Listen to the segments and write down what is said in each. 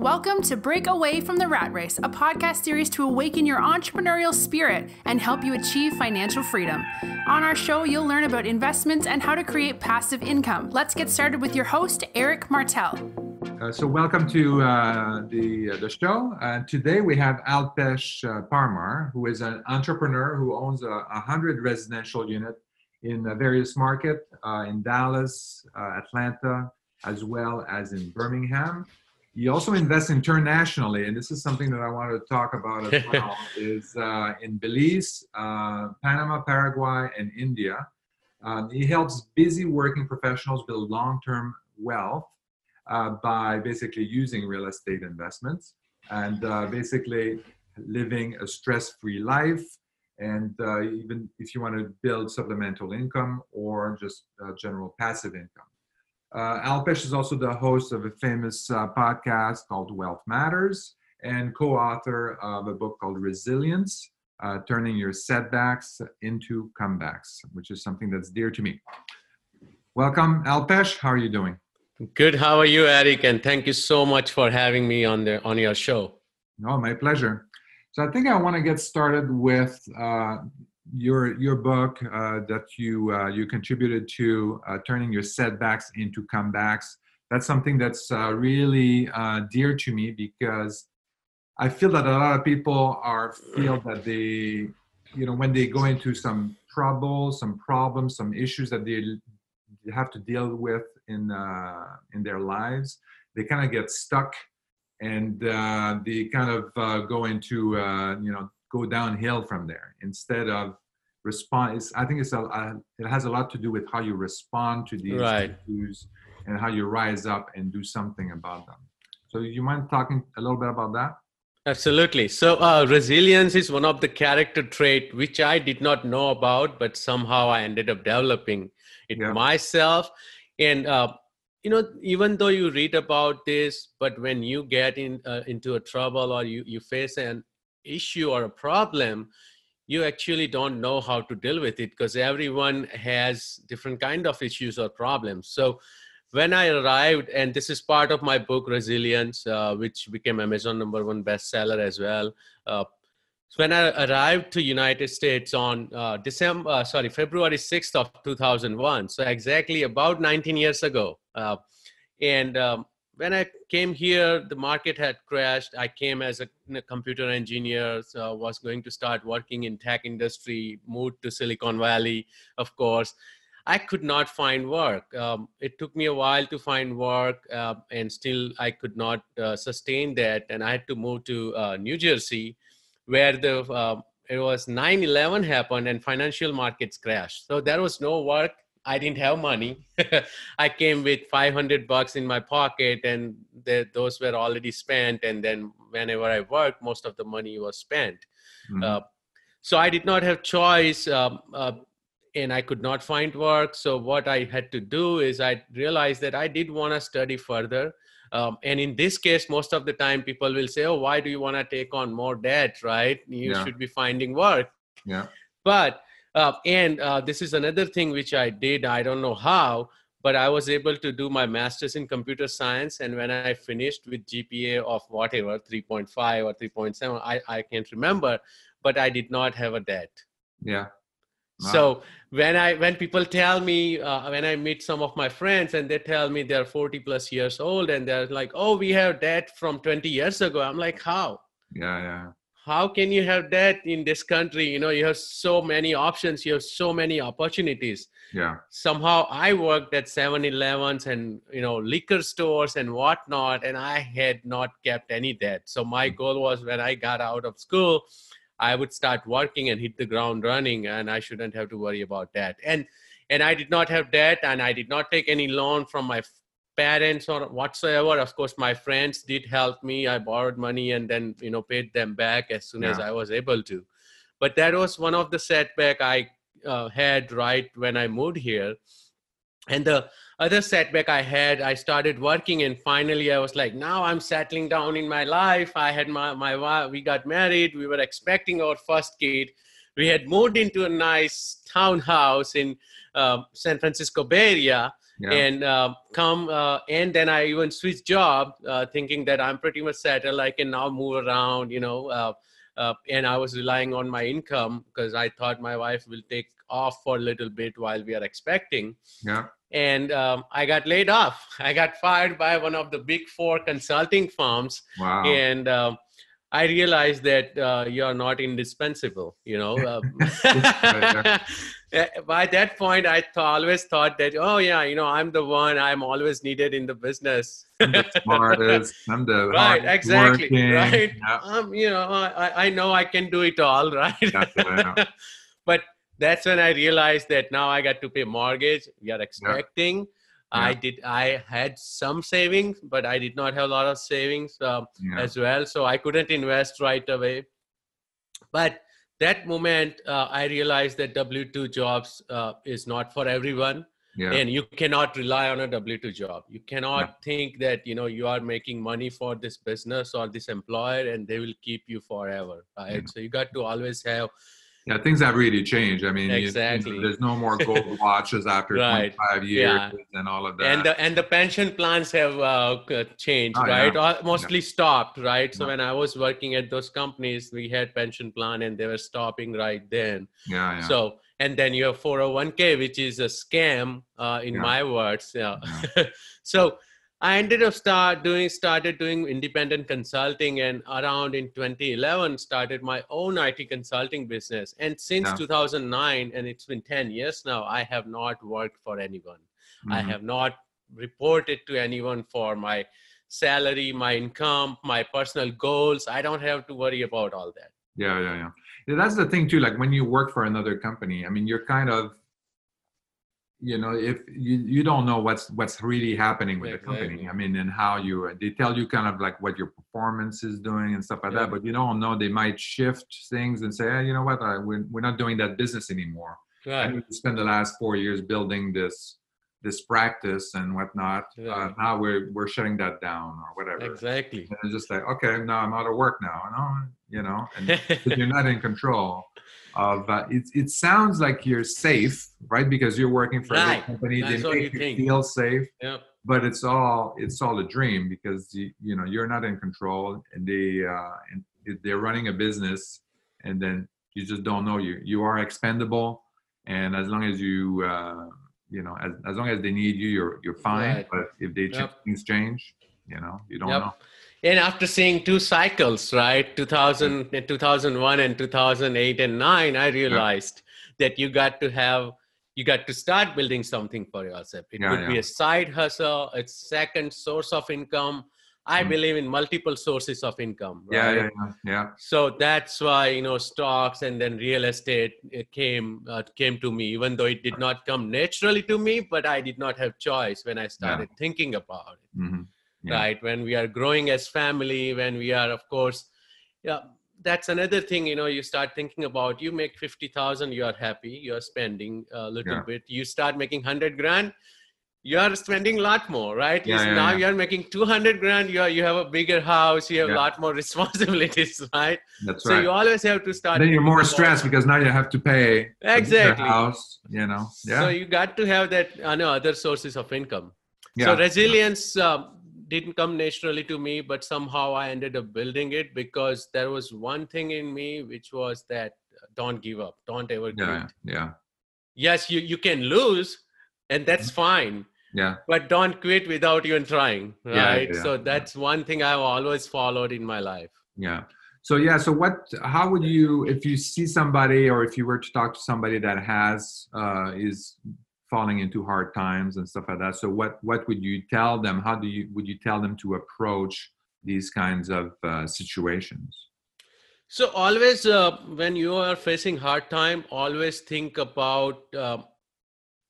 Welcome to Break Away from the Rat Race, a podcast series to awaken your entrepreneurial spirit and help you achieve financial freedom. On our show, you'll learn about investments and how to create passive income. Let's get started with your host, Eric Martel. Uh, so, welcome to uh, the uh, the show. Uh, today we have Alpesh uh, Parmar, who is an entrepreneur who owns a, a hundred residential unit in various markets in Dallas, Atlanta, as well as in Birmingham. He also invests internationally, and this is something that I wanted to talk about as well. is uh, in Belize, uh, Panama, Paraguay, and India. Um, he helps busy working professionals build long-term wealth uh, by basically using real estate investments and uh, basically living a stress-free life. And uh, even if you want to build supplemental income or just uh, general passive income. Uh, Alpesh is also the host of a famous uh, podcast called Wealth Matters and co author of a book called Resilience uh, Turning Your Setbacks into Comebacks, which is something that's dear to me. Welcome, Alpesh. How are you doing? Good. How are you, Eric? And thank you so much for having me on the on your show. No, my pleasure. So I think I want to get started with uh, your your book uh, that you uh, you contributed to uh, turning your setbacks into comebacks. That's something that's uh, really uh, dear to me because I feel that a lot of people are feel that they you know when they go into some trouble, some problems, some issues that they have to deal with in uh, in their lives, they kind of get stuck and they kind of go into you know go downhill from there instead of respond it's, i think it's a, uh, it has a lot to do with how you respond to these right. issues and how you rise up and do something about them so you mind talking a little bit about that absolutely so uh, resilience is one of the character trait which i did not know about but somehow i ended up developing it yeah. myself and uh, you know even though you read about this but when you get in uh, into a trouble or you you face an issue or a problem you actually don't know how to deal with it because everyone has different kind of issues or problems. So when i arrived and this is part of my book resilience uh, which became amazon number one bestseller as well uh, so when i arrived to united states on uh, december uh, sorry february 6th of 2001 so exactly about 19 years ago uh, and um, when I came here, the market had crashed. I came as a, a computer engineer, so I was going to start working in tech industry, moved to Silicon Valley, of course. I could not find work. Um, it took me a while to find work, uh, and still I could not uh, sustain that. And I had to move to uh, New Jersey, where the uh, it was 9/11 happened and financial markets crashed. So there was no work I didn't have money. I came with 500 bucks in my pocket, and the, those were already spent. And then whenever I worked, most of the money was spent. Mm-hmm. Uh, so I did not have choice, um, uh, and I could not find work. So what I had to do is I realized that I did want to study further. Um, and in this case, most of the time, people will say, "Oh, why do you want to take on more debt? Right? You yeah. should be finding work." Yeah. But uh, and uh, this is another thing which I did. I don't know how, but I was able to do my master's in computer science. And when I finished with GPA of whatever 3.5 or 3.7, I, I can't remember, but I did not have a debt. Yeah. Wow. So when I when people tell me uh, when I meet some of my friends and they tell me they're 40 plus years old and they're like, oh, we have debt from 20 years ago. I'm like, how? Yeah, yeah how can you have that in this country? You know you have so many options you have so many opportunities. Yeah. Somehow i worked at 7-elevens and you know liquor stores and whatnot and i had not kept any debt. So my mm. goal was when i got out of school i would start working and hit the ground running and i shouldn't have to worry about that. And and i did not have debt and i did not take any loan from my parents or whatsoever. Of course my friends did help me. I borrowed money and then you know paid them back as soon yeah. as i was able to. But that was one of the setback i uh, had right when i moved here. And the other setback i had i started working and finally i was like now i'm settling down in my life. I had my my we got married. We were expecting our first kid. We had moved into a nice townhouse in uh, san francisco bay area yeah. and uh, come uh, and then i even switched job uh, thinking that i'm pretty much settled i can now move around you know uh, uh, and i was relying on my income because i thought my wife will take off for a little bit while we are expecting yeah and um, i got laid off i got fired by one of the big four consulting firms wow. and um, I realized that uh, you are not indispensable. You know, um, by that point, I th- always thought that, oh yeah, you know, I'm the one. I'm always needed in the business. I'm the smartest. I'm the right, exactly, working. right. Yeah. Um, you know, I, I know I can do it all, right? but that's when I realized that now I got to pay mortgage. We are expecting. Yeah yeah. i did i had some savings but i did not have a lot of savings uh, yeah. as well so i couldn't invest right away but that moment uh, i realized that w2 jobs uh, is not for everyone yeah. and you cannot rely on a w2 job you cannot yeah. think that you know you are making money for this business or this employer and they will keep you forever right yeah. so you got to always have yeah, things have really changed. I mean, exactly. You, there's no more gold watches after right. 25 years yeah. and all of that. And the and the pension plans have uh, changed, oh, right? Yeah. Or mostly yeah. stopped, right? So when I was working at those companies, we had pension plan and they were stopping right then. Yeah. yeah. So and then you have 401k, which is a scam, uh, in my words. Yeah. so I ended up start doing started doing independent consulting and around in 2011 started my own IT consulting business and since yeah. 2009 and it's been 10 years now I have not worked for anyone. Mm-hmm. I have not reported to anyone for my salary, my income, my personal goals. I don't have to worry about all that. Yeah, yeah, yeah. yeah that's the thing too like when you work for another company, I mean you're kind of you know if you, you don't know what's what's really happening with exactly. the company i mean and how you they tell you kind of like what your performance is doing and stuff like yeah. that but you don't know they might shift things and say hey, you know what I, we're, we're not doing that business anymore right. I mean, spend the last four years building this this practice and whatnot yeah. uh, now we're we're shutting that down or whatever exactly and it's just like okay now i'm out of work now know, you know and you're not in control of uh, it, it sounds like you're safe right because you're working for right. a company That's they make you, you feel safe yep. but it's all it's all a dream because you, you know you're not in control and they uh, and they're running a business and then you just don't know you you are expendable and as long as you uh, you know as, as long as they need you you're you're fine right. but if they yep. things change you know you don't yep. know and after seeing two cycles right 2000 2001 and 2008 and 9 i realized yeah. that you got to have you got to start building something for yourself it yeah, could yeah. be a side hustle a second source of income i mm. believe in multiple sources of income right? yeah, yeah yeah yeah so that's why you know stocks and then real estate came uh, came to me even though it did not come naturally to me but i did not have choice when i started thinking about it mm-hmm yeah. right? When we are growing as family when we are of course yeah that's another thing you know you start thinking about you make 50000 you are happy you are spending a little yeah. bit. You start making 100 grand you are spending a lot more right? Yeah, now you are making 200 grand you are you have a bigger house you have a lot more responsibilities right? That's so right. you always have to start then you're more stressed because now you have to pay exactly. house you know? Yeah. so you got to have that uh, know, other sources of income. So resilience um, didn't come naturally to me, but somehow I ended up building it because there was one thing in me which was that uh, don't give up, don't ever quit. Yeah, yeah. Yes, you you can lose, and that's mm-hmm. fine. Yeah. But don't quit without even trying, right? Yeah, yeah, so that's one thing I've always followed in my life. Yeah. So yeah, so what? How would you, if you see somebody, or if you were to talk to somebody that has uh, is falling into hard times and stuff like that. So what what would you tell them? How do you would you tell them to approach these kinds of uh, situations? So always uh, when you are facing hard time always think about uh,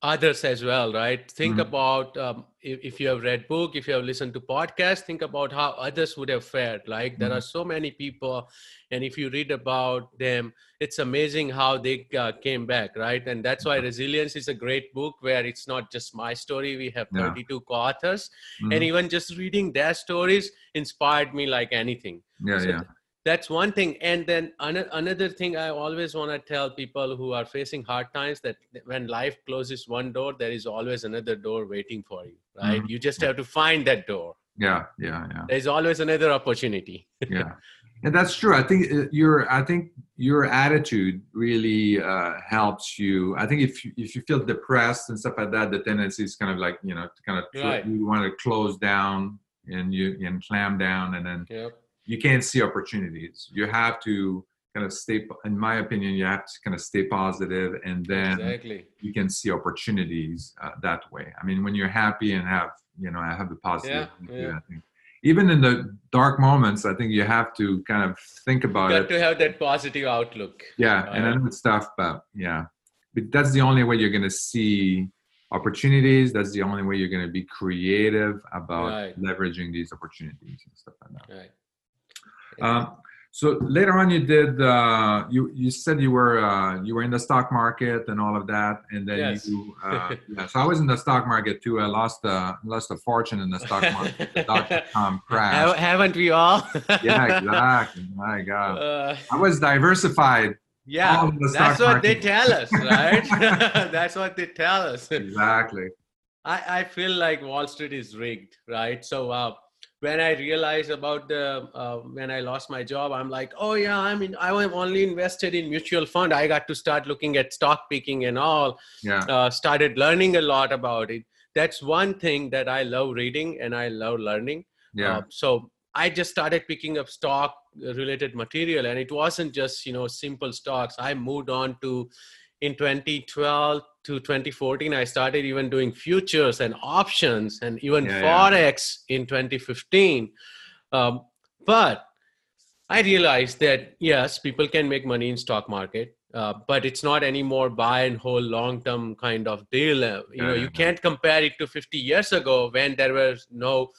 others as well right think mm-hmm. about um, if, if, you have read book if you have listened to podcast think about how others would have fared like there mm-hmm. are so many people and if you read about them it's amazing how they uh, came back right and that's why resilience is a great book where it's not just my story we have 32 yeah. co-authors mm-hmm. and even just reading their stories inspired me like anything yeah so yeah that's one thing. And then another thing i always want to tell people who are facing hard times that when life closes one door there is always another door waiting for you right? Mm-hmm. you just have to find that door. Yeah yeah yeah. There's always another opportunity. Yeah. And that's true. I think uh, your i think your attitude really uh, helps you. I think if you, if you feel depressed and stuff like that the tendency is kind of like you know to kind of right. you want to close down and you and clam down and then yep you can't see opportunities. You have to kind of stay, in my opinion, you have to kind of stay positive and then exactly. you can see opportunities uh, that way. I mean, when you're happy and have, you know, I have the positive. Yeah, yeah. I think even in the dark moments, I think you have to kind of think about you it. to have that positive outlook. Yeah, uh, and I know it's tough, but yeah, but that's the only way you're going to see opportunities. That's the only way you're going to be creative about right. leveraging these opportunities and stuff like that. Right. Um, so later on, you did. Uh, you you said you were uh, you were in the stock market and all of that, and then yes. you. Uh, yeah, so I was in the stock market too. I lost uh, lost a fortune in the stock market. the dot com crash. Haven't we all? yeah, exactly. My God, uh, I was diversified. Yeah, that's what market. they tell us, right? that's what they tell us. Exactly. I I feel like Wall Street is rigged, right? So. Uh, when I realized about the uh, when I lost my job, I'm like, oh yeah, I mean, I was only invested in mutual fund. I got to start looking at stock picking and all. Yeah. Uh, started learning a lot about it. That's one thing that I love reading and I love learning. Yeah. Uh, so I just started picking up stock related material, and it wasn't just you know simple stocks. I moved on to in 2012 to 2014 i started even doing futures and options and even yeah, forex yeah. in 2015 um, but i realized that yes people can make money in stock market uh, but it's not anymore buy and hold long term kind of deal. Uh, you know you can't compare it to 50 years ago when there was no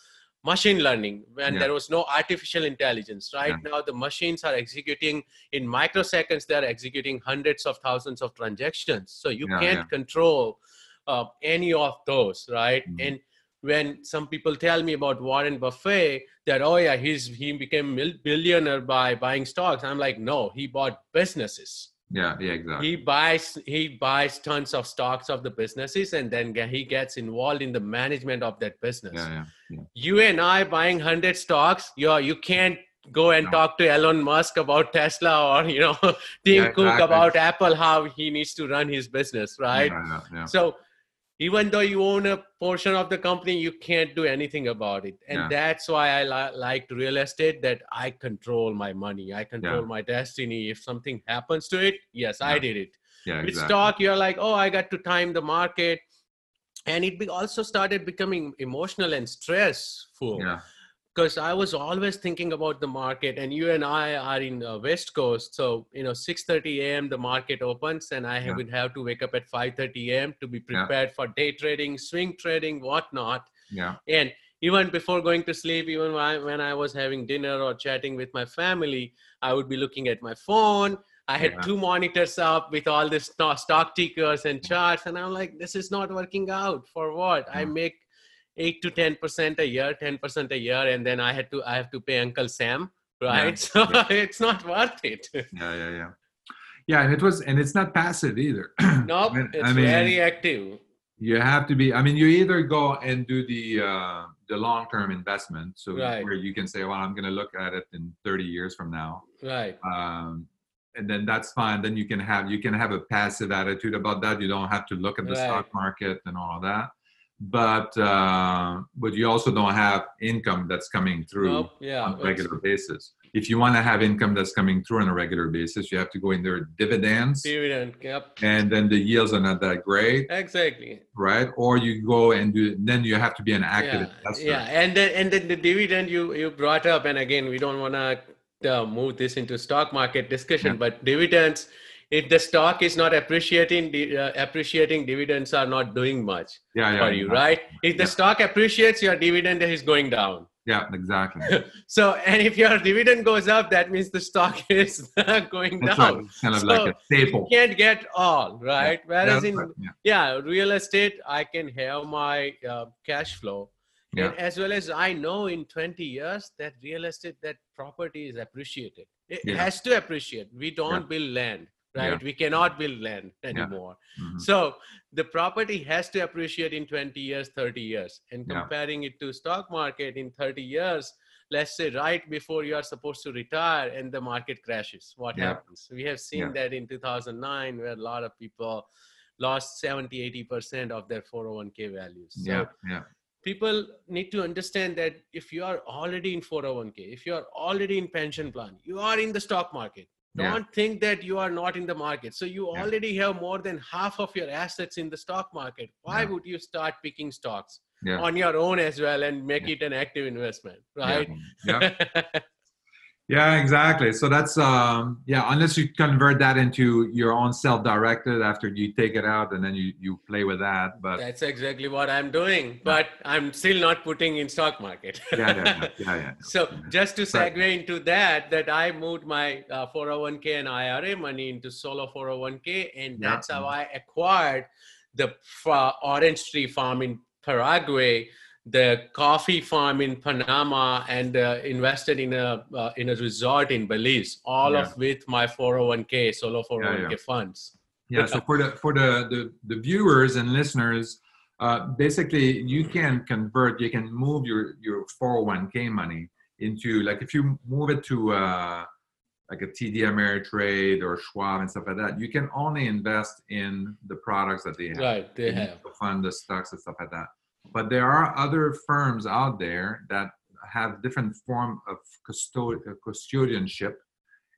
machine learning when yeah. there was no artificial intelligence right yeah. now the machines are executing in microseconds they're executing hundreds of thousands of transactions so you yeah, can't control uh, any of those right mm-hmm. and when some people tell me about warren buffett that oh yeah he's he became billionaire by buying stocks i'm like no he bought businesses yeah yeah exactly. He buys he buys tons of stocks of the businesses and then he gets involved in the management of that business. Yeah, yeah, yeah. you and i buying 100 stocks you you can't go and no. talk to elon musk about tesla or you know tim cook about apple how he needs to run his business right? So even though you own a portion of the company you can't do anything about it and yeah. that's why i li- liked real estate that i control my money i control yeah. my destiny if something happens to it yes yeah. i did it yeah, with exactly. stock you're like oh i got to time the market and it be- also started becoming emotional and stressful yeah because I was always thinking about the market, and you and I are in the West Coast, so you know 6:30 a.m. the market opens, and I yeah. would have to wake up at 5:30 a.m. to be prepared yeah. for day trading, swing trading, whatnot. Yeah. And even before going to sleep, even when I was having dinner or chatting with my family, I would be looking at my phone. I had yeah. two monitors up with all this stock tickers and charts, and I'm like, this is not working out. For what? I make eight to ten percent a year, ten percent a year, and then I had to I have to pay Uncle Sam, right? Yeah. So yeah. it's not worth it. Yeah, yeah, yeah. Yeah, and it was, and it's not passive either. nope, it's I mean, very active. You have to be. I mean, you either go and do the uh, the long term investment, so right. where you can say, "Well, I'm going to look at it in 30 years from now," right? Um, and then that's fine. Then you can have you can have a passive attitude about that. You don't have to look at the right. stock market and all of that but uh, but you also don't have income that's coming through nope, yeah, on a regular basis. If you want to have income that's coming through on a regular basis, you have to go in there dividends. Dividend, yep. And then the yields are not that great. Exactly. Right. Or you go and do. Then you have to be an active yeah, investor. Yeah, and then and then the dividend you you brought up, and again we don't want to uh, move this into stock market discussion, yeah. but dividends if the stock is not appreciating uh, appreciating dividends are not doing much yeah, yeah, for you right if the yeah. stock appreciates your dividend is going down yeah exactly so and if your dividend goes up that means the stock is going That's down right. kind of so like a staple you can't get all right whereas in right. yeah. real estate i can have my uh, cash flow yeah. and as well as i know in 20 years that real estate that property is appreciated it yeah. has to appreciate we don't build land right? Yeah. we cannot build land anymore. Yeah. mm-hmm. so the property has to appreciate in 20 years 30 years. And comparing yeah. it to stock market in 30 years let's say right before you are supposed to retire and the market crashes what happens? We have seen that in 2009 where a lot of people lost 70 80% of their 401k values. So yeah yeah. people need to understand that if you are already in 401k if you are already in pension plan you are in the stock market don't yeah. think that you are not in the market so you yeah. already have more than half of your assets in the stock market why yeah. would you start picking stocks on your own as well and make it an active investment right yeah. Yeah, exactly. So that's um, yeah. Unless you convert that into your own self-directed after you take it out and then you you play with that. But that's exactly what I'm doing. But I'm still not putting in stock market. yeah, yeah, yeah, yeah, yeah. So just to segue right. into that, that I moved my uh, 401k and IRA money into solo 401k, and that's yeah. how I acquired the uh, orange tree farm in Paraguay the coffee farm in Panama and uh, invested in a uh, in a resort in Belize, all yeah. of with my 401k solo 401k yeah, yeah. funds. Yeah. so for the for the the, the viewers and listeners, uh, basically you can convert, you can move your your 401k money into like if you move it to uh, like a TD Ameritrade or Schwab and stuff like that, you can only invest in the products that they have. Right, they have. To fund the stocks and stuff like that but there are other firms out there that have different form of uh, custodianship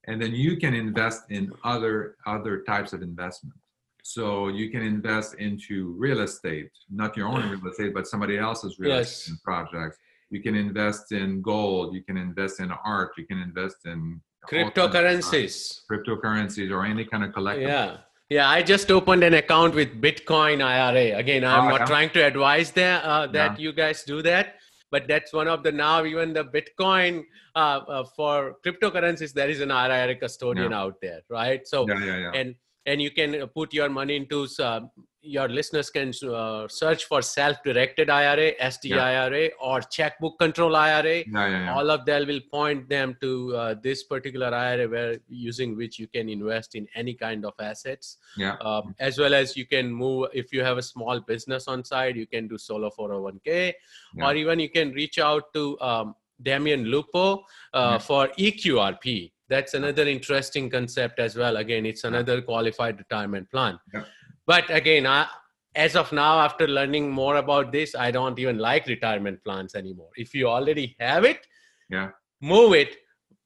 and then you can invest in other other types of investment. So you can invest into real estate not your own real estate but somebody else's real yes. estate projects. You can invest in gold you can invest in art you can invest in cryptocurrencies. cryptocurrencies or any kind of collectible yeah yeah, I just opened an account with Bitcoin IRA. Again, I'm oh, not yeah. trying to advise that uh, that yeah. you guys do that, but that's one of the now even the Bitcoin uh, uh, for cryptocurrencies. There is an IRA custodian yeah. out there, right? So and and you can put your money into uh, your listeners can uh, search for self-directed IRA, SDIRA, yeah. or checkbook control IRA. Yeah, yeah, All of them will point them to uh, this particular IRA, where using which you can invest in any kind of assets. Yeah. Um, as well as you can move if you have a small business on side, you can do solo 401k, or even you can reach out to um, Damien Lupo uh, for EQRP. That's another interesting concept as well. Again, it's another qualified retirement plan but again I, as of now after learning more about this i don't even like retirement plans anymore. If you already have it yeah. move it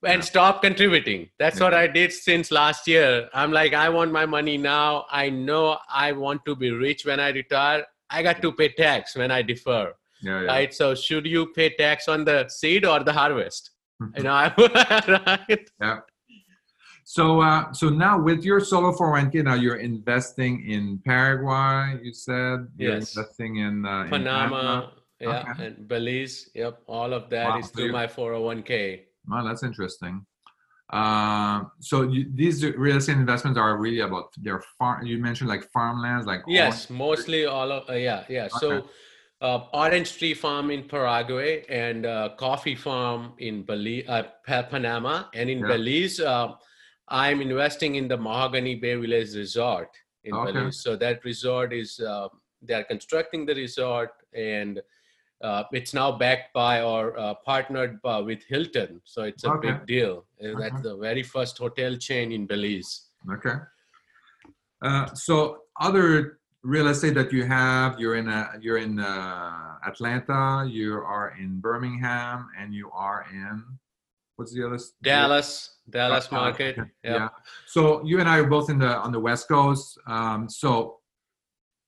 and yeah. stop contributing. That's yeah. what i did since last year. I'm like i want my money now. I know i want to be rich when i retire. I got to pay tax when i defer yeah, right? So should you pay tax on the seed or the harvest? You know I, right? Yeah so, uh, so now with your solo 401k, now you're investing in Paraguay. You said you're yes. investing in uh, Panama, in yeah, okay. and Belize. Yep, all of that wow. is through my 401k. Wow, that's interesting. Uh, so you, these real estate investments are really about their farm. You mentioned like farmlands, like yes, mostly all of uh, yeah, yeah. Okay. So. Uh, orange tree farm in Paraguay and uh, coffee farm in Belize, uh, Panama, and in yeah. Belize, uh, I'm investing in the Mahogany Bay Village Resort in okay. Belize. So that resort is uh, they are constructing the resort and uh, it's now backed by or uh, partnered by, with Hilton. So it's a okay. big deal. Okay. That's the very first hotel chain in Belize. Okay. Uh, so other real estate that you have, you're in a, you're in uh, Atlanta, you are in Birmingham, and you are in what's the other? Dallas. Dallas market. Yep. Yeah. So you and I are both in the on the West Coast. Um, so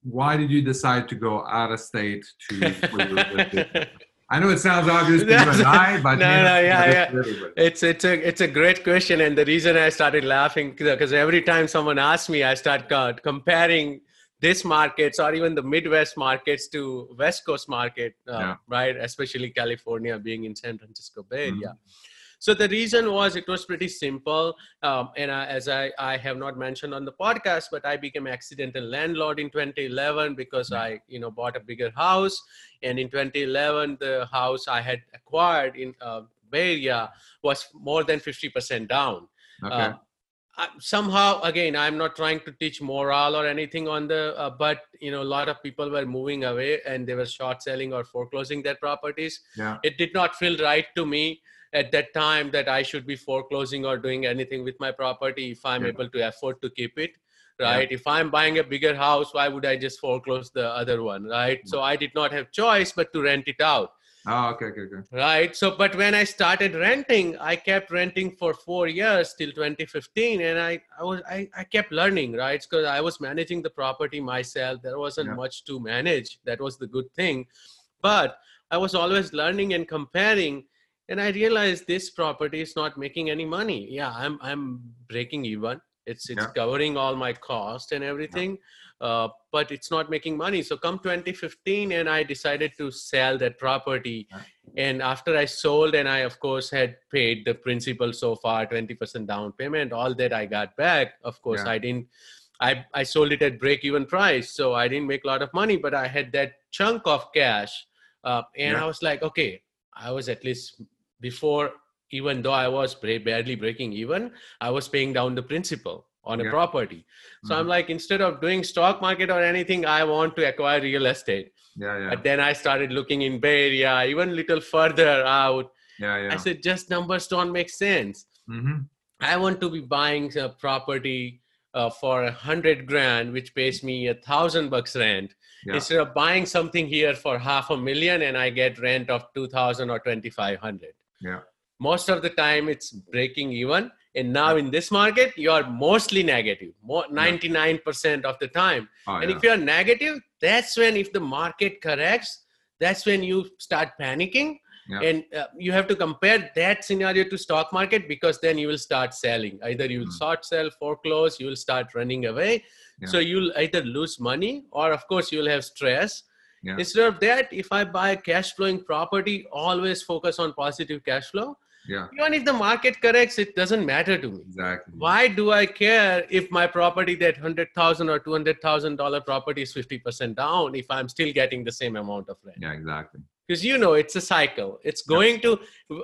why did you decide to go out of state to? I know it sounds obvious to you and I, but no, no, yeah, yeah. It's it's a it's a great question, and the reason I started laughing because every time someone asks me, I start comparing this markets or even the Midwest markets to West Coast market, uh, yeah. right? Especially California being in San Francisco Bay Area. Mm-hmm. So the reason was it was pretty simple, um, and I, as I, I have not mentioned on the podcast, but I became accidental landlord in 2011 because I you know bought a bigger house, and in 2011 the house I had acquired in uh, Bay Area was more than 50% down. Okay. Uh, somehow again i'm not trying to teach moral or anything on the uh, but you know a lot of people were moving away and they were short selling or foreclosing their properties yeah. it did not feel right to me at that time that i should be foreclosing or doing anything with my property if i'm Yeah. able to afford to keep it right? If i'm buying a bigger house why would i just foreclose the other one right? Mm. So i did not have choice but to rent it out. Oh, okay, okay, okay. right? So but when i started renting i kept renting for four years till 2015 and i i was i, I kept learning right? Because i was managing the property myself. There wasn't Yeah. much to manage. That was the good thing. But i was always learning and comparing and i realized this property is not making any money yeah i'm i'm breaking even it's it's Yeah. covering all my cost and everything uh, but it's not making money so come 2015 and i decided to sell that property Yeah. and after i sold and i of course had paid the principal so far 20% down payment all that i got back of course Yeah. i didn't I, I sold it at break even price so i didn't make a lot of money but i had that chunk of cash uh, and Yeah. i was like okay i was at least before even though i was barely breaking even i was paying down the principal on a Yeah. property so i'm Mhm. like instead of doing stock market or anything i want to acquire real estate Yeah, yeah, but then i started looking in bay area even little further out yeah, yeah. i said just numbers don't make sense mm-hmm. I want to be buying a property uh, for a hundred grand, which pays me a thousand bucks rent, Yeah. instead of buying something here for half a million and I get rent of two thousand or twenty five hundred. Yeah. Most of the time, it's breaking even, and now in this market, you are mostly negative, more ninety nine percent of the time. Oh, and yeah. if you are negative, that's when if the market corrects, that's when you start panicking Yeah. and uh, you have to compare that scenario to stock market because then you will start selling either you will Mm. short sell foreclose you will start running away Yeah. so you'll either lose money or of course you'll have stress Yeah. instead of that if i buy a cash flowing property always focus on positive cash flow yeah, even if the market corrects it doesn't matter to me exactly. why do I care if my property that hundred thousand or two hundred thousand dollar property is fifty percent down if I'm still getting the same amount of rent? Yeah, exactly. Because you know it's a cycle. It's going to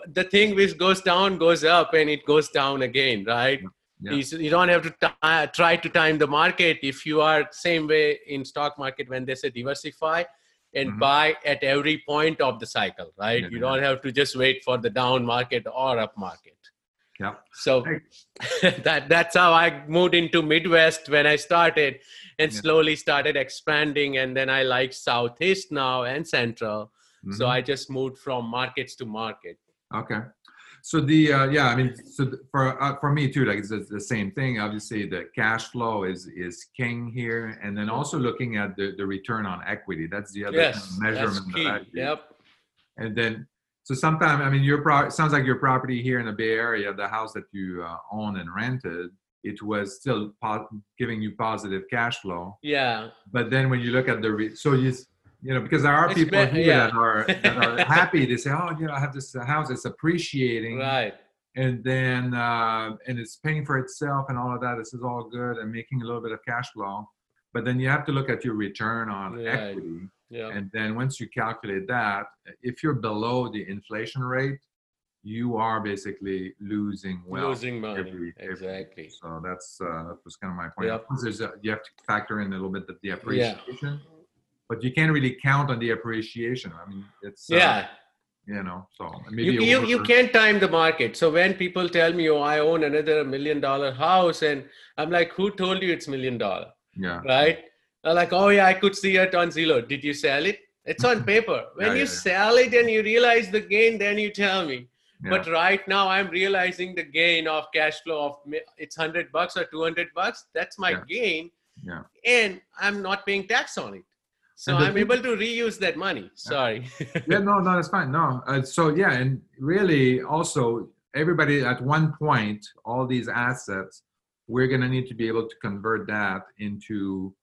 the thing which goes down goes up and it goes down again, right? Yeah. You, you don't have to ti- try to time the market if you are same way in stock market when they say diversify and Mhm. buy at every point of the cycle, right? Yeah, you don't have to just wait for the down market or up market. Yeah. So that that's how I moved into Midwest when I started and Yeah. slowly started expanding. And then I like Southeast now and Central. So Mhm. I just moved from markets to market. Okay. So the uh, yeah, I mean, so for uh, for me too, like it's, the same thing. Obviously, the cash flow is is king here, and then also looking at the, the return on equity. That's the other kind of Yes, that's measurement. key. Yep. And then, so sometimes, I mean, your pro- sounds like your property here in the Bay Area, the house that you uh, own and rented, it was still po- giving you positive cash flow. Yeah. But then when you look at the, re- so you, you know, because there are It's people be- here yeah. that are that are happy. They say, oh, you know, I have this house, it's appreciating, Right. and then uh, and it's paying for itself and all of that. This is all good and making a little bit of cash flow. But then you have to look at your return on equity. Yeah. And then once you calculate that, if you're below the inflation rate, you are basically losing wealth. Losing money. every- every- exactly. So that's uh, that was kind of my point. Yep. There's a, you have to factor in a little bit of the Yeah. But you can't really count on the appreciation. I mean, it's uh, Yeah. you know, so You, maybe you, over- you can't time the market. So when people tell me, oh, I own another million dollar house, and I'm like, who told you it's million dollar? yeah, right? They're like, oh yeah, I could see it on Zillow. Did you sell it? It's on paper. When Yeah, you yeah, sell it and you realize the gain, then you tell me. yeah. But right now, I'm realizing the gain of cash flow of it's hundred bucks or two hundred bucks. That's my gain, Yeah. and I'm not paying tax on it. So I'm thing- able to reuse that money. Sorry. yeah, no, no, that's fine. No, uh, so yeah, and really, also, everybody at one point, all these assets, we're gonna need to be able to convert that into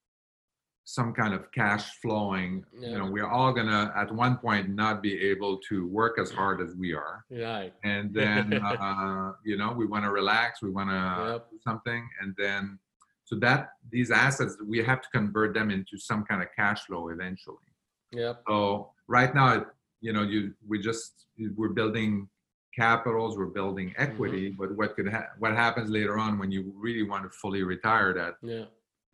some kind of cash flowing. Yeah. You know, we're all gonna at one point not be able to work as hard as we are, Right. and then uh, you know we want to relax, we want to Yep. do something, and then so that these assets we have to convert them into some kind of cash flow eventually. Yeah. So right now, you know, you we just we're building capitals, we're building equity, but what could ha- what happens later on when you really want to fully retire at Yeah.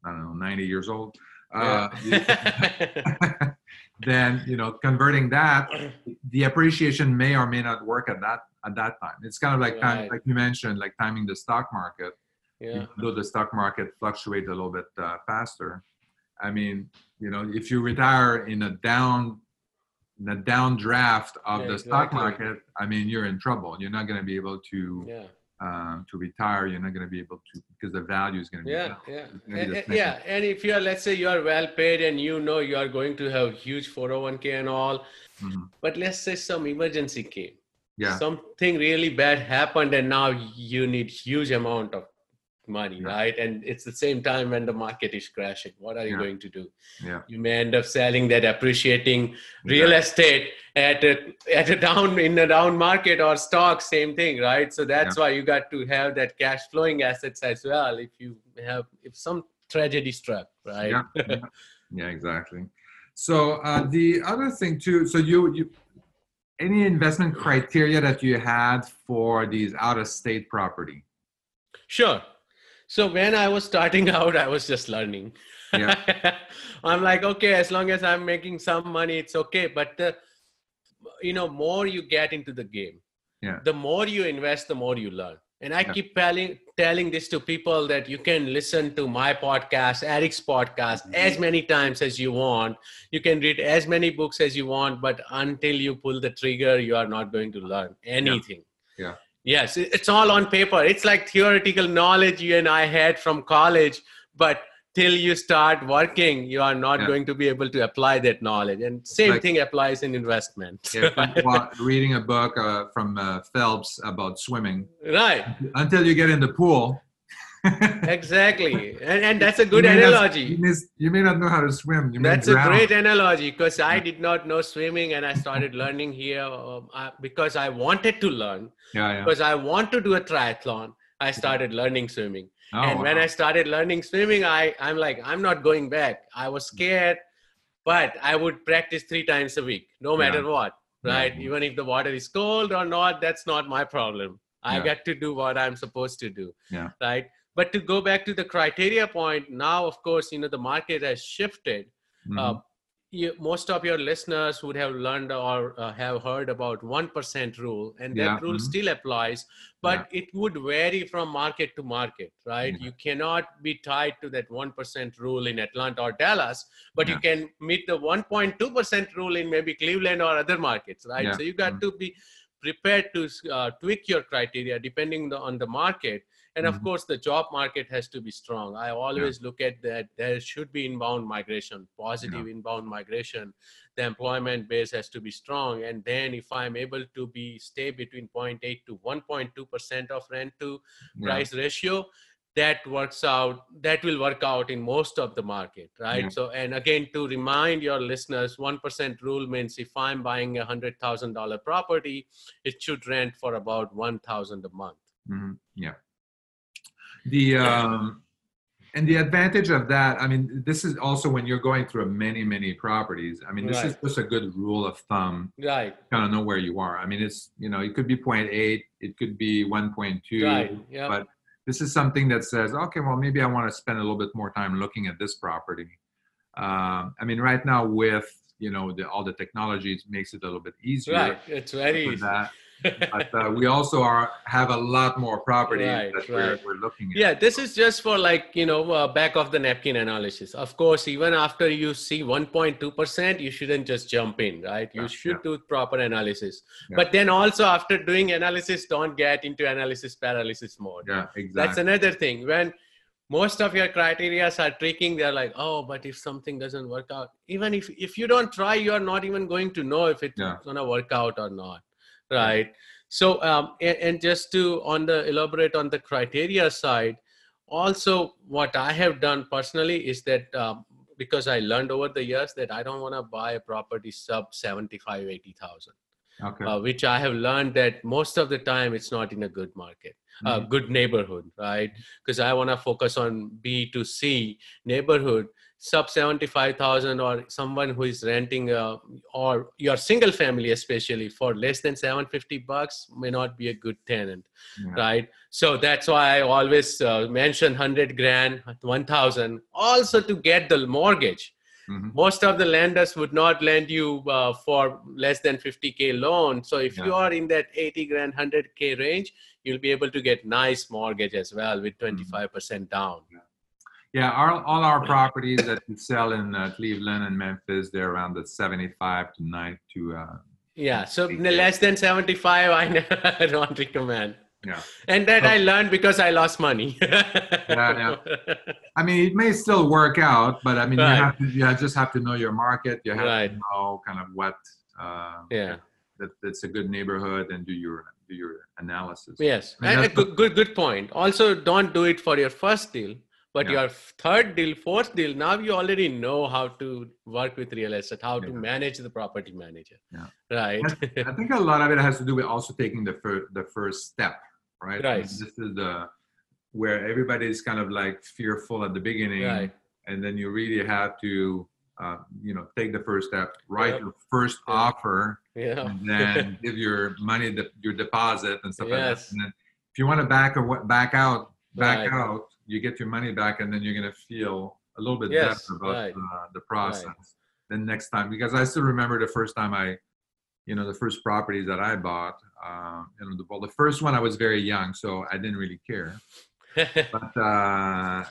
I don't know 90 years old? Uh, then you know converting that the appreciation may or may not work at that at that time it's kind of like time, like you mentioned like timing the stock market yeah. even though the stock market fluctuates a little bit uh, faster i mean you know if you retire in a down in a downdraft of Yeah, the stock market i mean you're in trouble you're not going to be able to Yeah. um, to retire you're not going to be able to because the value is going to be Yeah, down. yeah, be and, and- yeah. And if you are, let's say, you are well paid and you know you are going to have huge 401k and all, Mhm. but let's say some emergency came, yeah something really bad happened, and now you need huge amount of money, Yeah. right? And it's the same time when the market is crashing. What are you Yeah. going to do? yeah You may end up selling that appreciating real estate at a at a down in a down market or stock same thing right so that's why you got to have that cash flowing assets as well if you have if some tragedy struck right yeah, yeah, yeah, exactly. So uh, the other thing too, so you you any investment criteria that you had for these out of state property? sure so when i was starting out i was just learning Yeah. i'm like okay as long as i'm making some money it's okay but the you know more you get into the game Yeah. the more you invest the more you learn and i Yeah. keep telling telling this to people that you can listen to my podcast eric's podcast Mhm. as many times as you want you can read as many books as you want but until you pull the trigger you are not going to learn anything Yeah. Yes it's all on paper it's like theoretical knowledge you and i had from college but till you start working you are not Yeah. going to be able to apply that knowledge and same Like- thing applies in investment Yeah, reading a book uh, from uh, Phelps about swimming right until you get in the pool. Exactly and, and that's a good You analogy you, may, you may not know how to swim. You that's a great analogy because i did not know swimming and i started learning here um, I, because i wanted to learn Yeah, yeah. because i want to do a triathlon i started learning swimming Oh, and when i started learning swimming i i'm like i'm not going back i was scared but i would practice three times a week no Yeah. matter what Yeah. right even if the water is cold or not that's not my problem i Yeah. got to do what i'm supposed to do Yeah. right but to go back to the criteria point now of course you know the market has shifted Mhm. uh, you, most of your listeners would have learned or uh, have heard about 1% rule and that Yeah, rule mhm. still applies but it would vary from market to market right Yeah. you cannot be tied to that 1% rule in atlanta or dallas but you can meet the 1.2% rule in maybe cleveland or other markets right Yeah, so you got mhm. to be prepared to uh, tweak your criteria depending the, on the market and of Mhm. course the job market has to be strong i always look at that there should be inbound migration positive inbound migration the employment base has to be strong and then if i'm able to be stay between 0.8 to 1.2 percent of rent to Yeah. price ratio that works out that will work out in most of the market right Yeah. so and again to remind your listeners 1% rule means if i'm buying a $100000 property it should rent for about 1000 a month Mhm. Yeah. The um, and the advantage of that, I mean, this is also when you're going through many, many properties. I mean, this is just a good rule of thumb. right Kind of know where you are. I mean, it's you know, it could be 0.8, it could be 1.2, right yeah but this is something that says, okay, well, maybe I want to spend a little bit more time looking at this property. Um, I mean, right now with you know the, all the technology, it makes it a little bit easier. right it's very easy that. But uh, we also are have a lot more property Right, that we're, right. we're looking at. yeah this is just for like you know uh, back of the napkin analysis of course even after you see 1.2% you shouldn't just jump in right you Yeah, should yeah. do proper analysis Yeah. but then also after doing analysis don't get into analysis paralysis mode Yeah, exactly. that's another thing when most of your criteria are tricking they're like oh but if something doesn't work out even if if you don't try you're not even going to know if it's Yeah. gonna work out or not right so um and, and just to on the elaborate on the criteria side also what i have done personally is that um, because I learned over the years that I don't want to buy a property sub 75, 80,000. Okay. Uh, which I have learned that most of the time it's not in a good market, a mm-hmm. uh, good neighborhood, right? Because I want to focus on B to C neighborhood sub 75000 or someone who is renting uh, or your single family especially for less than 750 bucks may not be a good tenant yeah. right so that's why i always uh, mention 100 grand 1000 also to get the mortgage mm-hmm. most of the lenders would not lend you uh, for less than 50k loan so if yeah. you are in that 80 grand 100k range you'll be able to get nice mortgage as well with 25% mm-hmm. down yeah. Yeah, our, all our properties that we sell in uh, Cleveland and Memphis, they're around the 75 to 90 to. Uh, yeah, so less than 75, I don't recommend. Yeah. And that I learned because I lost money. yeah, yeah. I mean, it may still work out, but I mean, right. you have to, you just have to know your market. You have right. to know kind of what. Uh, yeah. That, that's a good neighborhood and do your do your analysis. Yes, I mean, and a good, good good point. Also, don't do it for your first deal but yeah. your third deal fourth deal now you already know how to work with real estate how to manage the property manager yeah. right i think a lot of it has to do with also taking the first the first step right right this is the where everybody is kind of like fearful at the beginning right. and then you really have to uh, you know take the first step write yep. your first yeah. offer yeah. and then give your money the, your deposit and stuff yes. like that and then if you want to back or back out back right. out you get your money back and then you're going to feel a little bit yes, better about right. uh, the process right. next time because i still remember the first time i you know the first properties that i bought uh, you know the, well the first one i was very young so i didn't really care but uh,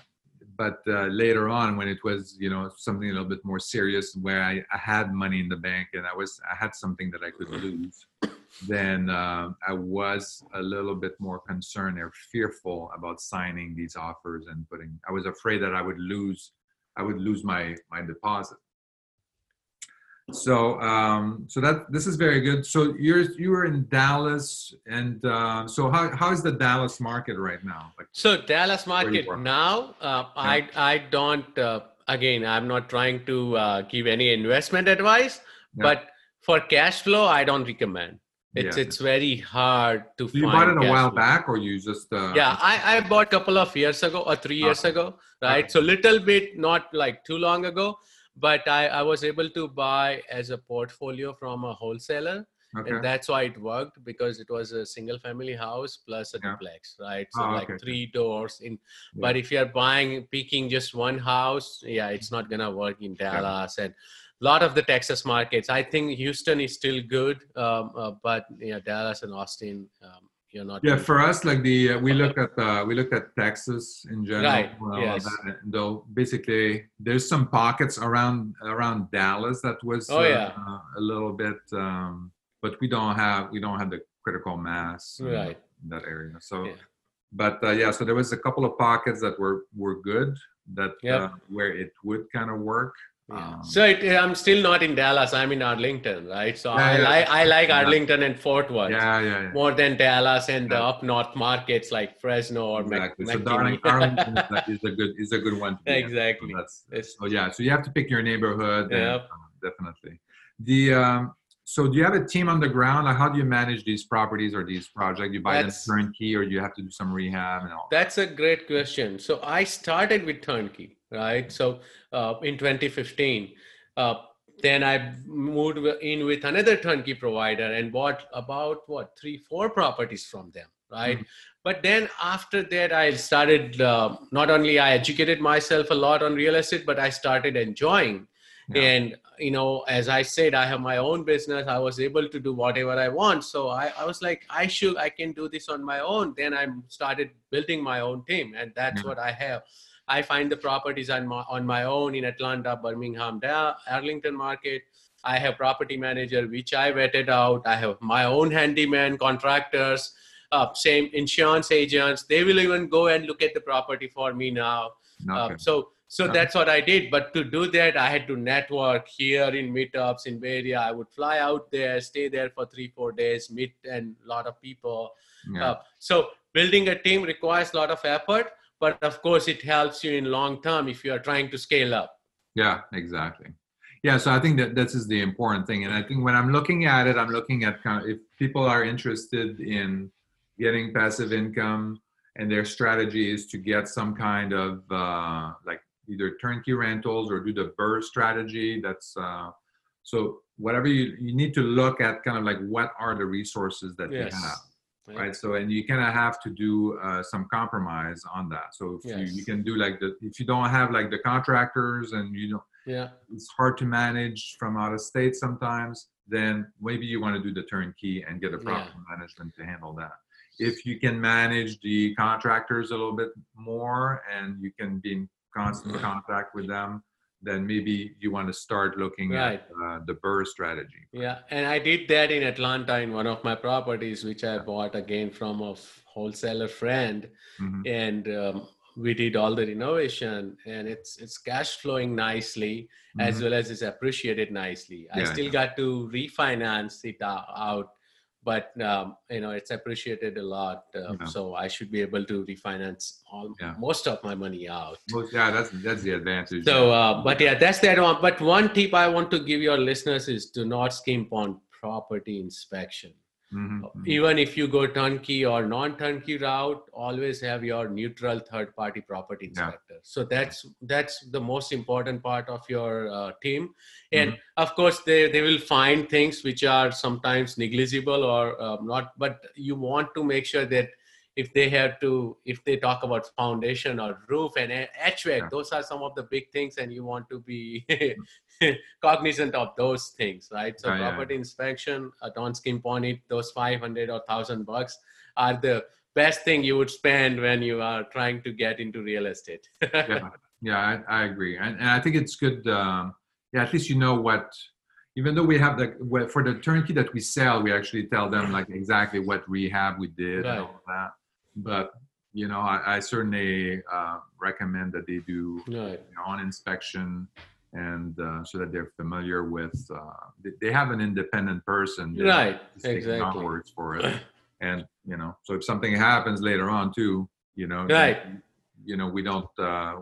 but uh, later on when it was you know something a little bit more serious where I, I had money in the bank and i was i had something that i could lose then uh, I was a little bit more concerned or fearful about signing these offers and putting. I was afraid that I would lose, I would lose my my deposit. So um, so that this is very good. So you're you were in Dallas, and uh, so how how is the Dallas market right now? Like, so Dallas market now, uh, yeah. I I don't. Uh, again, I'm not trying to uh, give any investment advice, yeah. but for cash flow, I don't recommend it's yeah. it's very hard to you bought it a while back or you just uh, yeah i i bought a couple of years ago or three years uh, ago right okay. so little bit not like too long ago but i i was able to buy as a portfolio from a wholesaler okay. and that's why it worked because it was a single family house plus a yeah. duplex right so oh, like okay. three doors in yeah. but if you're buying picking just one house yeah it's not gonna work in dallas and a lot of the Texas markets. I think Houston is still good, um, uh, but yeah, Dallas and Austin, um, you're not. Yeah, for us, like the uh, we looked at uh, we looked at Texas in general. Right. yes. That, though basically, there's some pockets around around Dallas that was oh, yeah. Uh, a little bit, um, but we don't have we don't have the critical mass right. in that area. So. Yeah. But uh, yeah, so there was a couple of pockets that were were good that yep. Uh, where it would kind of work. Yeah. Um, so it, I'm still not in Dallas. I'm in Arlington, right? So yeah, I, yeah. Like, I like Arlington and Fort Worth more than Dallas and the up north markets like Frisco or exactly. Mac- so Darling, Arlington is a good is a good one. exactly. So that's so yeah. So you have to pick your neighborhood. Yeah, uh, definitely. The um, so do you have a team on the ground? Like how do you manage these properties or these projects? Do you buy that's, them turnkey, or do you have to do some rehab and all? That's a great question. So I started with turnkey right? So uh, in 2015, uh, then I moved in with another turnkey provider and bought about what three, four properties from them, right? Mm-hmm. But then after that, I started uh, not only I educated myself a lot on real estate, but I started enjoying. Yeah. And you know, as I said, I have my own business. I was able to do whatever I want. So I, I was like, I should, I can do this on my own. Then I started building my own team, and that's yeah. what I have. I find the properties on my, on my own in Atlanta, Birmingham, Arlington market. I have property manager, which I vetted out. I have my own handyman, contractors, uh, same insurance agents. They will even go and look at the property for me now. Uh, okay. Uh, so so okay. that's what I did. But to do that, I had to network here in meetups in Bay Area. I would fly out there, stay there for three, four days, meet and a lot of people. Yeah. Uh, so building a team requires a lot of effort but of course it helps you in long term if you are trying to scale up Yeah, exactly. Yeah, so I think that this is the important thing, and I think when I'm looking at it, I'm looking at kind of if people are interested in getting passive income and their strategy is to get some kind of uh, like either turnkey rentals or do the BRRRR strategy. That's uh, so whatever you you need to look at kind of like what are the resources that yes. you have right? So and you kind of have to do uh, some compromise on that. So if yes. you, you can do like the if you don't have like the contractors and you know yeah. it's hard to manage from out of state sometimes then maybe you want to do the turnkey and get a proper yeah. management to handle that. If you can manage the contractors a little bit more and you can be in constant contact with them then maybe you want to start looking right. at uh, the BRRRR strategy. Yeah, and I did that in Atlanta in one of my properties, which I bought again from a wholesaler friend, mm-hmm. and um, we did all the renovation, and it's it's cash flowing nicely mm-hmm. as well as it's appreciated nicely. Yeah, I still yeah. got to refinance it out but um, you know it's appreciated a lot uh, yeah. so i should be able to refinance all yeah. most of my money out most, yeah that's that's the advantage so uh, but yeah that's the advantage but one tip i want to give your listeners is do not skimp on property inspection Mm-hmm, mm-hmm. Even if you go turnkey or non-turnkey route, always have your neutral third-party property inspector. Yeah. So that's that's the most important part of your uh, team. And mm-hmm. of course, they they will find things which are sometimes negligible or uh, not. But you want to make sure that if they have to if they talk about foundation or roof and HVAC, yeah. those are some of the big things, and you want to be cognizant of those things, right? So oh, property yeah. inspection, uh, don't skimp on it. Those 500 or 1000 bucks are the best thing you would spend when you are trying to get into real estate. yeah, yeah I, I, agree. And, and I think it's good. Um, yeah, at least you know what, even though we have the, for the turnkey that we sell, we actually tell them like exactly what rehab we did right. and all that. But you know, I, I certainly uh, recommend that they do right. you know, on inspection and uh, so that they're familiar with uh, they have an independent person right. exactly. words for it. And you know so if something happens later on too you know right. you know we don't uh,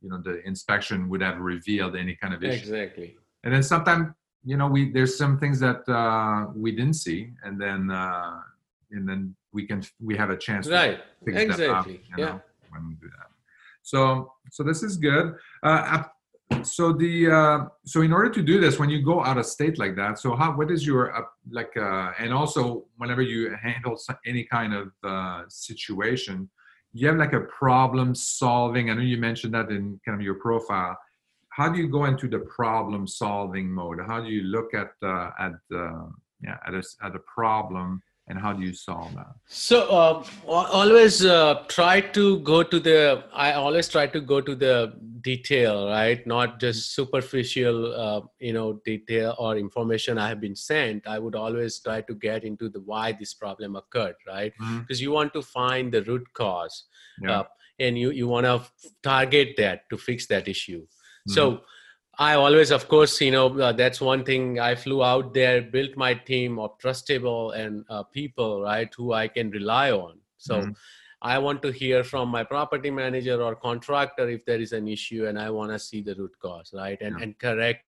you know the inspection would have revealed any kind of issue. Exactly. And then sometimes you know we there's some things that uh, we didn't see and then uh, and then we can we have a chance right. exactly. up, you know, yeah when we do that. So so this is good. Uh, so the uh, so in order to do this when you go out of state like that so how what is your uh, like uh, and also whenever you handle any kind of uh, situation you have like a problem solving i know you mentioned that in kind of your profile. How do you go into the problem solving mode? How do you look at uh, at uh, yeah at a, at a problem and how do you solve that so uh, always uh, try to go to the i always try to go to the detail right not just superficial uh, you know detail or information i have been sent i would always try to get into the why this problem occurred right because mm-hmm. you want to find the root cause yeah. Uh, and you you want to target that to fix that issue mm-hmm. so I always, of course, you know, uh, that's one thing. I flew out there, built my team of trustable and uh, people, right, who I can rely on. So mm-hmm. I want to hear from my property manager or contractor if there is an issue, and I want to see the root cause, right, and yeah. and correct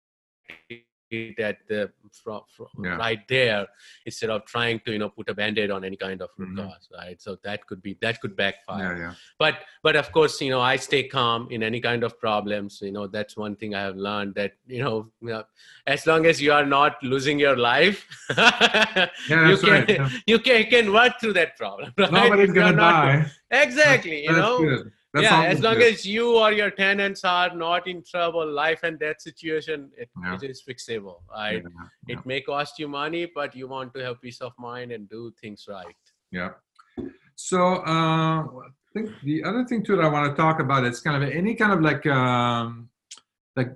it at the from, from yeah. right there instead of trying to you know put a band-aid on any kind of root mm-hmm. cause right so that could be that could backfire yeah, yeah. but but of course you know i stay calm in any kind of problems you know that's one thing i have learned that you know, you know as long as you are not losing your life yeah, you can right. you can can work through that problem right? nobody's gonna die exactly you know. That's yeah, as long as you or your tenants are not in trouble, life and death situation, it, yeah. it is fixable. Right? Yeah, it may cost you money, but you want to have peace of mind and do things right. Yeah. So uh, I think the other thing too that I want to talk about is kind of any kind of like um, like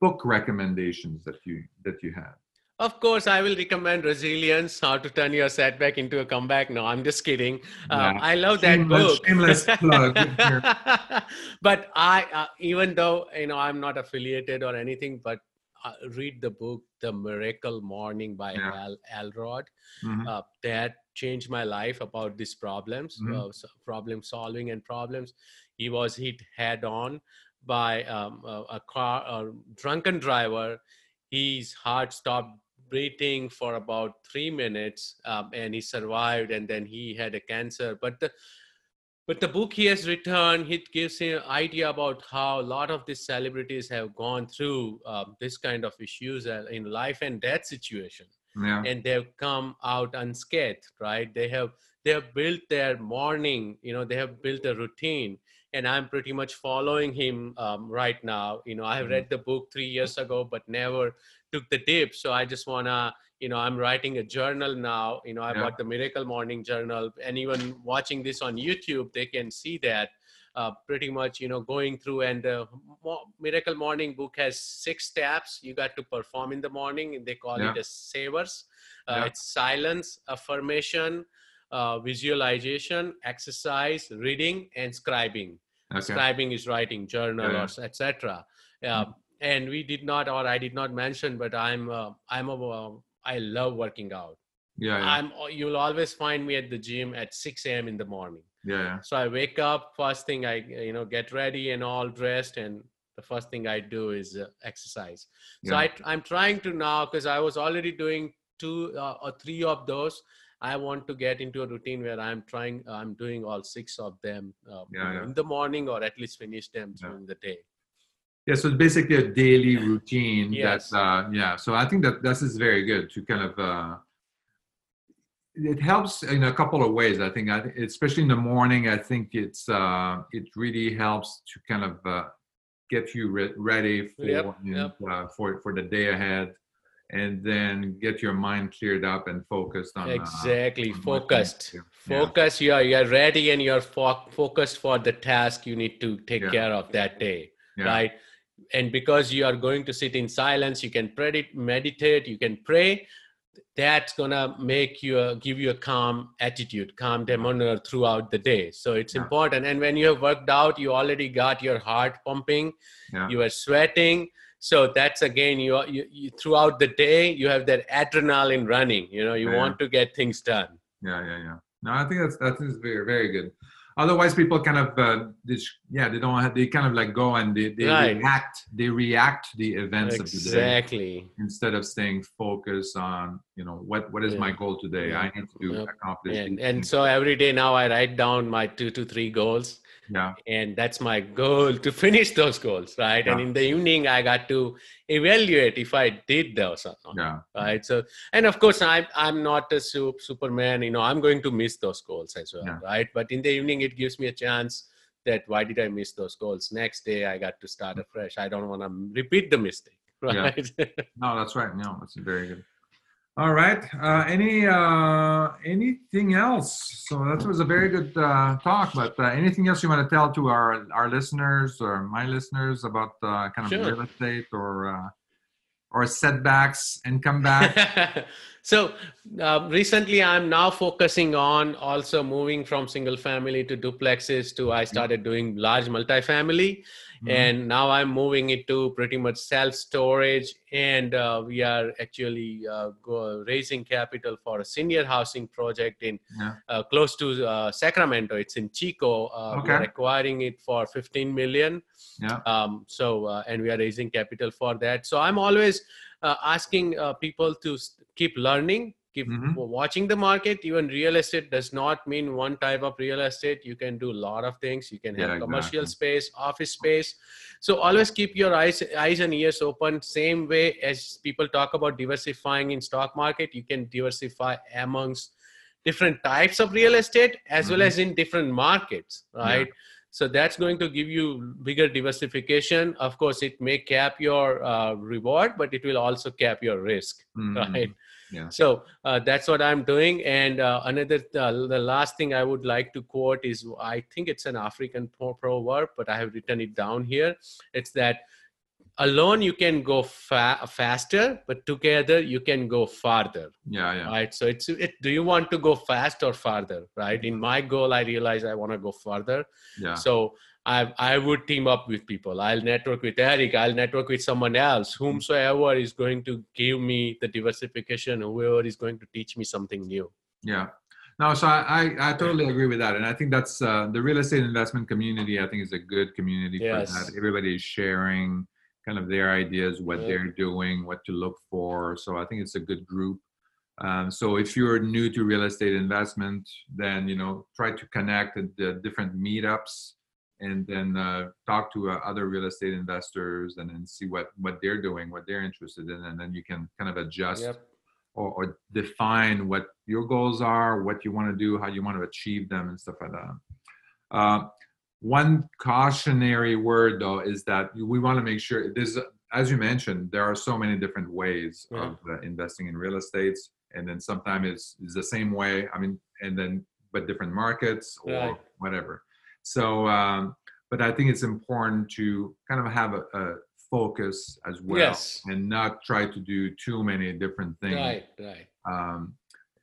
book recommendations that you that you have. Of course, I will recommend Resilience: How to Turn Your Setback into a Comeback. No, I'm just kidding. Uh, I love that book. Shameless plug. but I, uh, even though you know, I'm not affiliated or anything, but uh, read the book "The Miracle Morning" by yeah. Hal Elrod. Mm-hmm. Uh, that changed my life about these problems, mm-hmm. Uh, problem solving and problems. He was hit head on by um, a, a, car, a drunken driver. His heart stopped breathing for about three minutes, um, and he survived. And then he had a cancer. But the but the book he has written it gives him an idea about how a lot of these celebrities have gone through uh, this kind of issues uh, in life and death situation yeah. and they've come out unscathed right they have they have built their morning you know they have built a routine and i'm pretty much following him um, right now you know i have mm-hmm. read the book three years ago but never took the dip so i just want to you know i'm writing a journal now you know i yeah. got the miracle morning journal anyone watching this on youtube they can see that uh, pretty much you know going through and the miracle morning book has six steps you got to perform in the morning and they call yeah. it as savers uh, yeah. it's silence affirmation uh, visualization exercise reading and scribing okay. scribing is writing journal or etc yeah. Mm-hmm. And we did not or i did not mention but i'm uh, i'm a I love working out. Yeah, yeah. I'm you'll always find me at the gym at 6 a.m. in the morning. Yeah. So I wake up first thing I you know get ready and all dressed and the first thing I do is uh, exercise. So yeah. I I'm trying to now because I was already doing two uh, or three of those. I want to get into a routine where I'm trying I'm doing all six of them uh, yeah, yeah. in the morning or at least finish them during the day. Yeah, so it's basically a daily routine. Yes. That, uh, yeah. So I think that this is very good to kind of. Uh, it helps in a couple of ways. I think, I, especially in the morning, I think it's uh, it really helps to kind of uh, get you re- ready for yep, yep. Uh, for for the day ahead, and then get your mind cleared up and focused on uh, exactly on focused. Focus. Yeah. You are you are ready and you're fo- focused for the task you need to take yeah. care of that day, yeah. right? And because you are going to sit in silence you can predict meditate you can pray. That's gonna make you a, give you a calm attitude calm demeanor uh, throughout the day. So it's yeah. important. And when you have worked out you already got your heart pumping yeah. you are sweating. So that's again you, you, you, throughout the day you have that adrenaline running. You know you yeah. want to get things done. Yeah yeah yeah. No i think that's that is very very good otherwise people kind of uh, this, yeah they don't have they kind of like go and they, they right. react they react to the events exactly. of the day exactly instead of staying focused on you know what what is yeah. my goal today yeah. i need to yep. accomplish and, and so every day now i write down my two to three goals yeah. And that's my goal to finish those goals right? Yeah. and in the evening i got to evaluate if i did those or not yeah. right? So and of course i'm i'm not a superman you know i'm going to miss those goals as well yeah. right? But in the evening it gives me a chance that why did i miss those goals? Next day i got to start mm. afresh. I don't want to repeat the mistake right? Yeah. no that's right. No that's very good all right. Uh, any uh, anything else? So that was a very good uh, talk. But uh, anything else you want to tell to our our listeners or my listeners about uh, kind of sure. real estate or uh, or setbacks and comeback? so recently, I'm now focusing on also moving from single family to duplexes. To I started doing large multifamily Mm-hmm. and now i'm moving it to pretty much self storage and uh, we are actually uh, go, raising capital for a senior housing project in yeah. uh, close to uh, sacramento it's in chico uh, okay. we're acquiring it for 15 million yeah um, so uh, and we are raising capital for that so i'm always asking people to keep learning keep mm-hmm. watching the market even real estate does not mean one type of real estate you can do a lot of things you can have yeah, commercial exactly. space office space so always keep your eyes eyes and ears open same way as people talk about diversifying in stock market you can diversify amongst different types of real estate as mm-hmm. well as in different markets right yeah. so that's going to give you bigger diversification of course it may cap your uh, reward but it will also cap your risk mm-hmm. right yeah. So uh, that's what I'm doing. And uh, another, uh, the last thing I would like to quote is I think it's an African proverb, but I have written it down here. It's that alone you can go fa- faster, but together you can go farther. Yeah, yeah. Right. So it's it. Do you want to go fast or farther? Right. In my goal, I realize I want to go farther. Yeah. So I, I would team up with people. I'll network with Eric. I'll network with someone else, whomsoever is going to give me the diversification, whoever is going to teach me something new. Yeah. No, so I, I, I totally agree with that, and I think that's uh, the real estate investment community. I think is a good community Yes. for that. Everybody is sharing kind of their ideas, what Yeah. they're doing, what to look for. So I think it's a good group. Um, so if you're new to real estate investment, then you know try to connect at the different meetups, and then uh, talk to uh, other real estate investors, and then see what what they're doing, what they're interested in, and then you can kind of adjust Yep. or, or define what your goals are, what you want to do, how you want to achieve them, and stuff like that. Uh, one cautionary word, though, is that we want to make sure this, as you mentioned, there are so many different ways Yeah. of uh, investing in real estate, and then sometimes it's, it's the same way. I mean, and then but different markets or Right. whatever. So, um, but I think it's important to kind of have a, a focus as well Yes. and not try to do too many different things Right, right. um,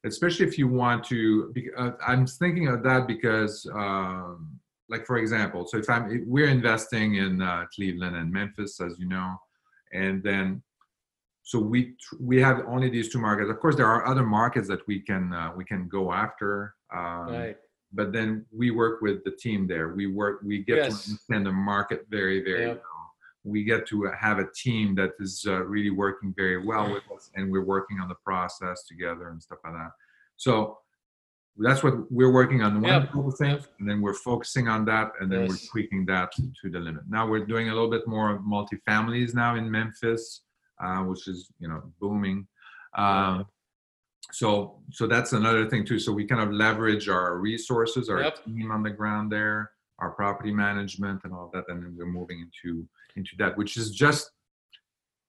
especially if you want to uh, i'm thinking of that because um, like for example so if i'm if we're investing in uh, cleveland and memphis as you know and then so we we have only these two markets of course there are other markets that we can uh, we can go after um, Right. But then we work with the team there we work we get Yes. to understand the market very very Yeah. well we get to have a team that is uh, really working very well with us and we're working on the process together and stuff like that so that's what we're working on one Yep. couple things Yep. and then we're focusing on that and then Yes. we're tweaking that to the limit now we're doing a little bit more of multifamilies now in memphis uh, which is you know booming um, so so that's another thing too so we kind of leverage our resources our Yep. team on the ground there our property management and all that and then we're moving into into that which is just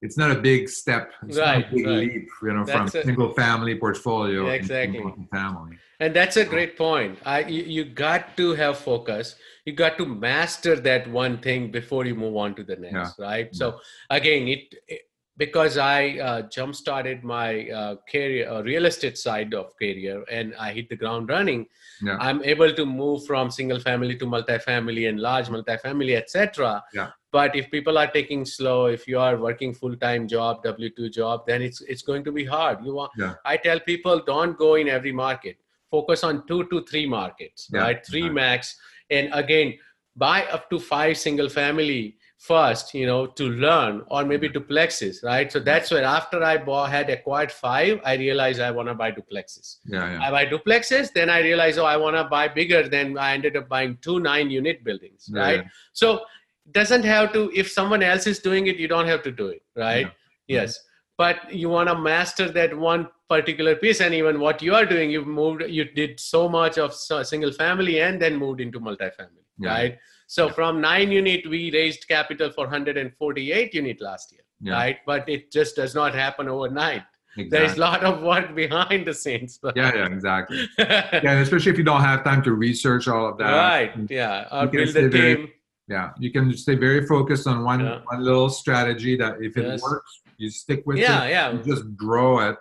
it's not a big step it's not Right, a big right. leap you know That's from a- single family portfolio into Exactly. multifamily And that's a great point. I you, you got to have focus. You got to master that one thing before you move on to the next, right? So again, it, it- because I uh, jump started my uh, career, uh, real estate side of career, and I hit the ground running. Yeah. I'm able to move from single family to multifamily and large multifamily, etc. Yeah. But if people are taking slow, if you are working full time job, W two job, then it's it's going to be hard. You want Yeah. I tell people don't go in every market. Focus on two to three markets, Yeah, right? Three max. And again, buy up to five single family first, you know, to learn, or maybe mm-hmm. duplexes, right? So that's where after I bought, had acquired five, I realized I want to buy duplexes. yeah yeah I buy duplexes, then I realized, oh, I want to buy bigger. Then I ended up buying two nine unit buildings, Yeah, right? yeah. So doesn't have to. If someone else is doing it, you don't have to do it, right? Yeah. Mm-hmm. Yes, but you want to master that one particular piece, and even what you are doing, you've moved, you did so much of single family, and then moved into multifamily, right? So from nine unit, we raised capital for 148 unit last year, Yeah. right? But it just does not happen overnight. There is a lot of work behind the scenes. yeah yeah exactly yeah especially if you don't have time to research all of that right. Yeah. Or can build very- team. Yeah, you can stay very focused on one Yeah. one little strategy that if it Yes. works, you stick with Yeah. it. Yeah. You just grow it.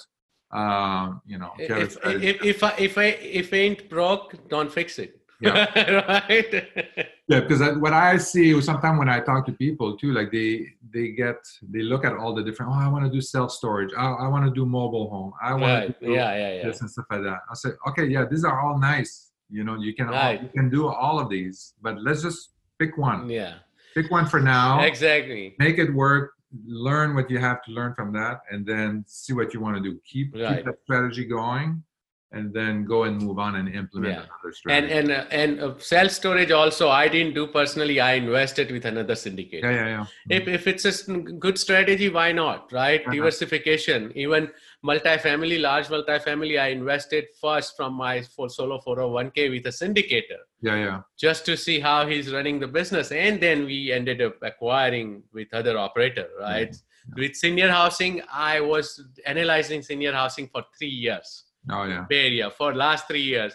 Um, you know, if if, if, if, I, if I if ain't broke, don't fix it. Yeah. right. yeah, because what I see sometimes when I talk to people too, like they they get they look at all the different. Oh, I want to do self storage. I, I want to do mobile home. I want right. to do Yeah. Yeah. Yeah. this and stuff like that. I say, okay, yeah, these are all nice. You know, you can all, Right. you can do all of these, but let's just pick one. Yeah. Pick one for now. Exactly. make it work learn what you have to learn from that and then see what you want to do keep, Right. keep that strategy going and then go and move on and implement Yeah. another And strategy and uh, and uh, self storage also I didn't do personally. I invested with another syndicate. yeah yeah yeah if, if it's a good strategy why not right Uh-huh. diversification even multifamily large multifamily i invested first from my for solo 401k with a syndicator yeah yeah just to see how he's running the business and then we ended up acquiring with other operator right with senior housing i was analyzing senior housing for three years oh yeah Bay Area for last three years,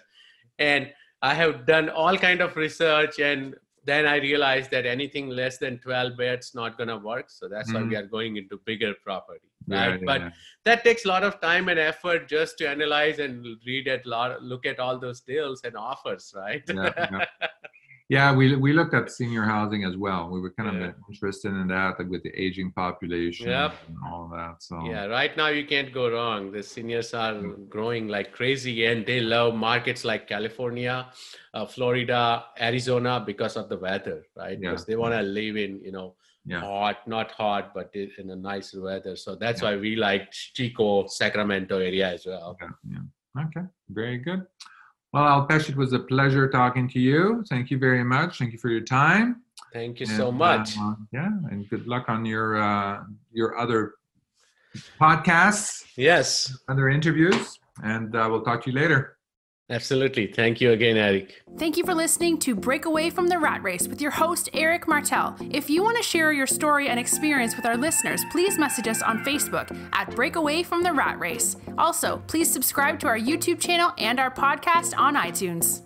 and I have done all kind of research, and then I realized that anything less than 12 beds not gonna work. So that's why Mhm. we are going into bigger property, yeah, right? yeah, but yeah. that takes a lot of time and effort just to analyze and read at lot, look at all those deals and offers, right? Yeah, we we looked at senior housing as well. We were kind of yeah. interested in that like with the aging population yep. and all that. So yeah, right now you can't go wrong. The seniors are growing like crazy, and they love markets like California, uh, Florida, Arizona because of the weather, right? Yeah. Because they want to live in you know yeah. hot, not hot, but in a nice weather. So that's why we like Chico, Sacramento area as well. Okay. Yeah. Okay. Very good. Well, Alpesh, it was a pleasure talking to you. Thank you very much. Thank you for your time. Thank you and, so much. Uh, yeah, and good luck on your uh, your other podcasts. Yes. Other interviews, and uh, we'll talk to you later. Absolutely. Thank you again, Eric. Thank you for listening to Break Away from the Rat Race with your host, Eric Martel. If you want to share your story and experience with our listeners, please message us on Facebook at Break Away from the Rat Race. Also, please subscribe to our YouTube channel and our podcast on iTunes.